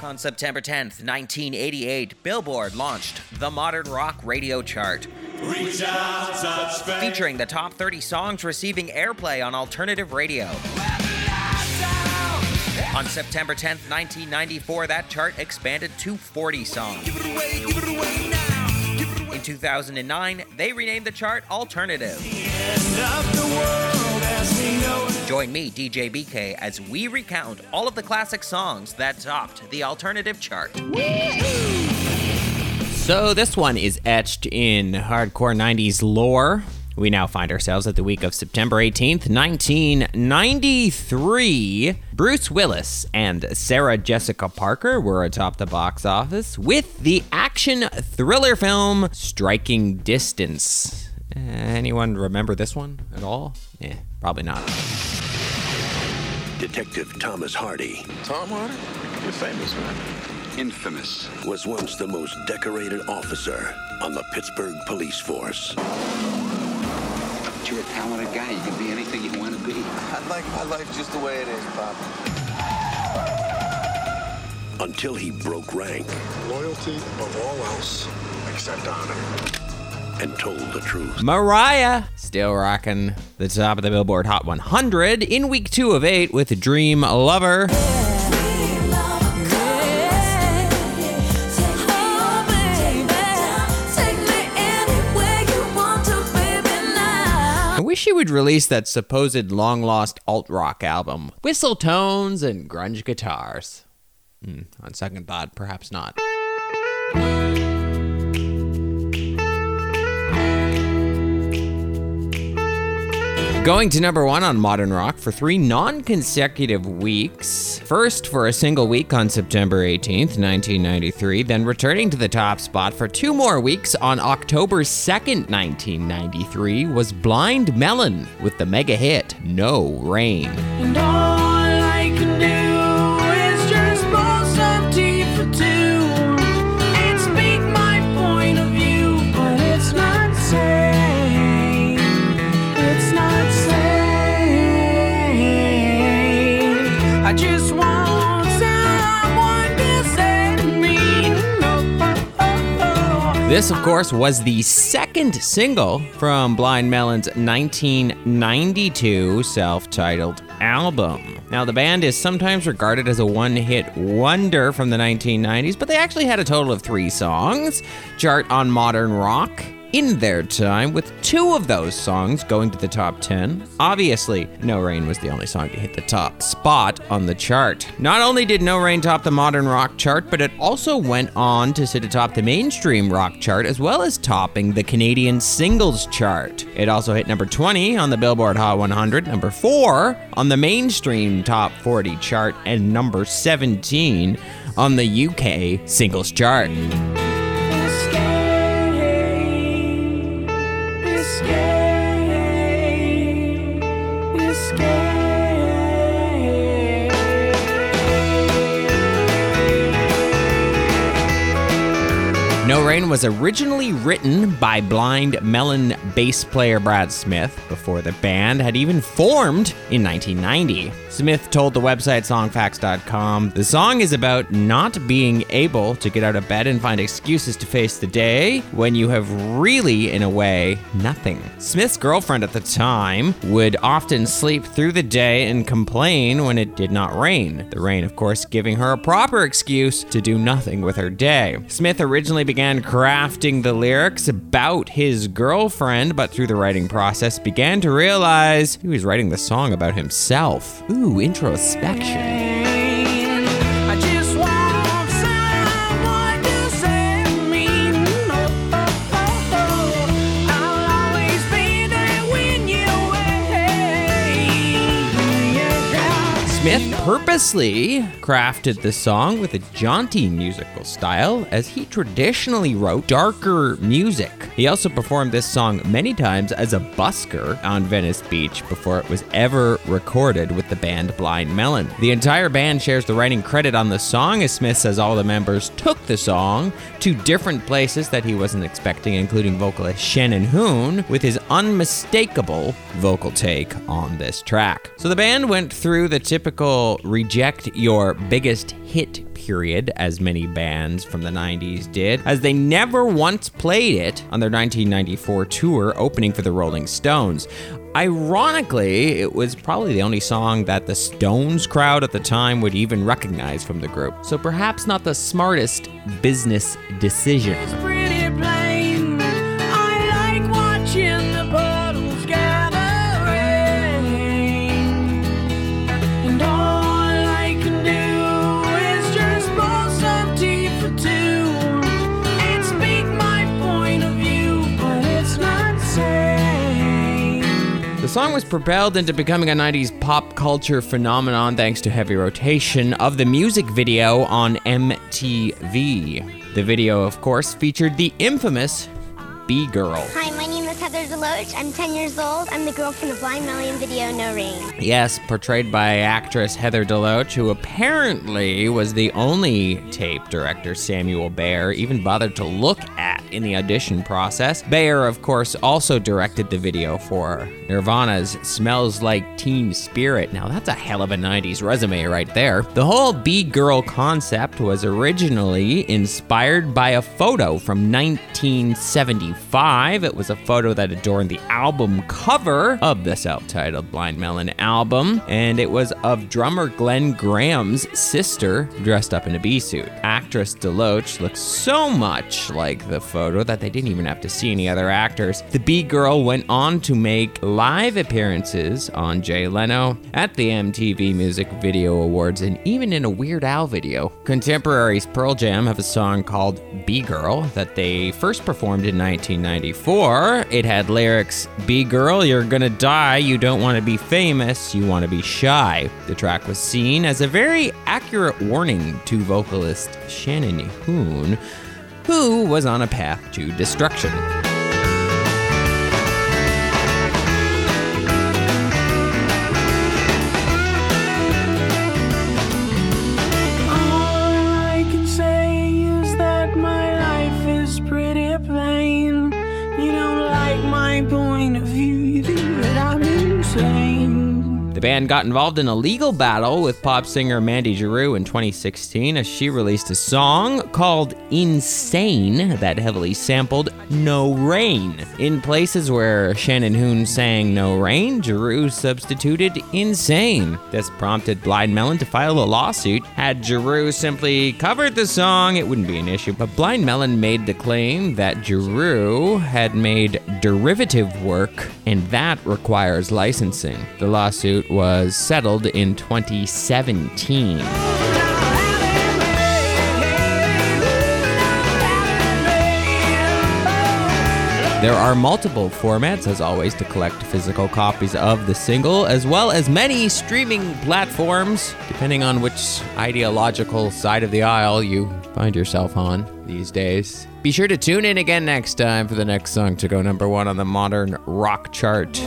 Back on September 10th, 1988, Billboard launched the Modern Rock Radio Chart. Featuring the top 30 songs receiving airplay on alternative radio. On September 10th, 1994, that chart expanded to 40 songs. In 2009, they renamed the chart Alternative. Join me, DJ BK, as we recount all of the classic songs that topped the Alternative chart. So this one is etched in hardcore 90s lore. We now find ourselves at the week of September 18th, 1993. Bruce Willis and Sarah Jessica Parker were atop the box office with the action thriller film Striking Distance. Uh, anyone remember this one at all? Yeah, probably not. Detective Thomas Hardy Tom Hardy? You're famous, man. Infamous. was once the most decorated officer on the Pittsburgh police force But you're a talented guy. You can be anything you want to be. I like my life just the way it is, Pop. until he broke rank Loyalty above all else, except honor. and told the truth. Mariah still rocking the top of the Billboard Hot 100 in week two of eight with Dream Lover. She would release that supposed long lost alt rock album. Whistle tones and grunge guitars. Hmm, on second thought, perhaps not. Going to number one on Modern Rock for three non consecutive weeks. First for a single week on September 18th, 1993, then returning to the top spot for two more weeks on October 2nd, 1993, was Blind Melon with the mega hit No Rain. This, of course, was the second single from Blind Melon's 1992 self titled album. Now, the band is sometimes regarded as a one hit wonder from the 1990s, but they actually had a total of three songs chart on modern rock. In their time, with two of those songs going to the top 10. Obviously, No Rain was the only song to hit the top spot on the chart. Not only did No Rain top the modern rock chart, but it also went on to sit atop the mainstream rock chart as well as topping the Canadian singles chart. It also hit number 20 on the Billboard Hot 100, number 4 on the mainstream top 40 chart, and number 17 on the UK singles chart. No Rain was originally written by Blind Melon bass player Brad Smith before the band had even formed in 1990. Smith told the website songfacts.com the song is about not being able to get out of bed and find excuses to face the day when you have really, in a way, nothing. Smith's girlfriend at the time would often sleep through the day and complain when it did not rain. The rain, of course, giving her a proper excuse to do nothing with her day. Smith originally began crafting the lyrics about his girlfriend, but through the writing process began to realize he was writing the song about himself. Ooh, introspection. I just want someone to set me. I'll always be there when you're away. Smith purposely crafted the song with a jaunty musical style as he traditionally wrote darker music. He also performed this song many times as a busker on Venice Beach before it was ever recorded with the band Blind Melon. The entire band shares the writing credit on the song as Smith says all the members took the song to different places that he wasn't expecting, including vocalist Shannon Hoon with his unmistakable vocal take on this track. So the band went through the typical reject your biggest hit period, as many bands from the 90s did, as they never once played it on their 1994 tour opening for the Rolling Stones. Ironically, it was probably the only song that the Stones crowd at the time would even recognize from the group, so perhaps not the smartest business decision. The song was propelled into becoming a 90s pop culture phenomenon thanks to heavy rotation of the music video on MTV. The video, of course, featured the infamous Bee Girl. Hi, Deloach. I'm 10 years old. I'm the girl from the Blind Melon video No Rain. Yes, portrayed by actress Heather Deloach, who apparently was the only tape director Samuel Bayer even bothered to look at in the audition process. Bayer, of course, also directed the video for Nirvana's Smells Like Teen Spirit. Now, that's a hell of a 90s resume right there. The whole Bee Girl concept was originally inspired by a photo from 1975. It was a photo that adorned the album cover of the self titled Blind Melon album, and it was of drummer Glen Graham's sister dressed up in a bee suit. Actress Deloach looks so much like the photo that they didn't even have to see any other actors. The Bee Girl went on to make live appearances on Jay Leno at the MTV Music Video Awards and even in a Weird Al video. Contemporaries Pearl Jam have a song called Bee Girl that they first performed in 1994. It had lyrics Bee Girl, you're gonna die, you don't want to be famous, you want to be shy. The track was seen as a very accurate warning to vocalist Shannon Hoon, who was on a path to destruction. The band got involved in a legal battle with pop singer Mandy Jiroux in 2016 as she released a song called Insane that heavily sampled No Rain. In places where Shannon Hoon sang No Rain, Jiroux substituted Insane. This prompted Blind Melon to file a lawsuit. Had Jiroux simply covered the song, it wouldn't be an issue, but Blind Melon made the claim that Jiroux had made derivative work and that requires licensing. The lawsuit was settled in 2017. There are multiple formats, as always, to collect physical copies of the single, as well as many streaming platforms, depending on which ideological side of the aisle you find yourself on these days. Be sure to tune in again next time for the next song to go number one on the modern rock chart.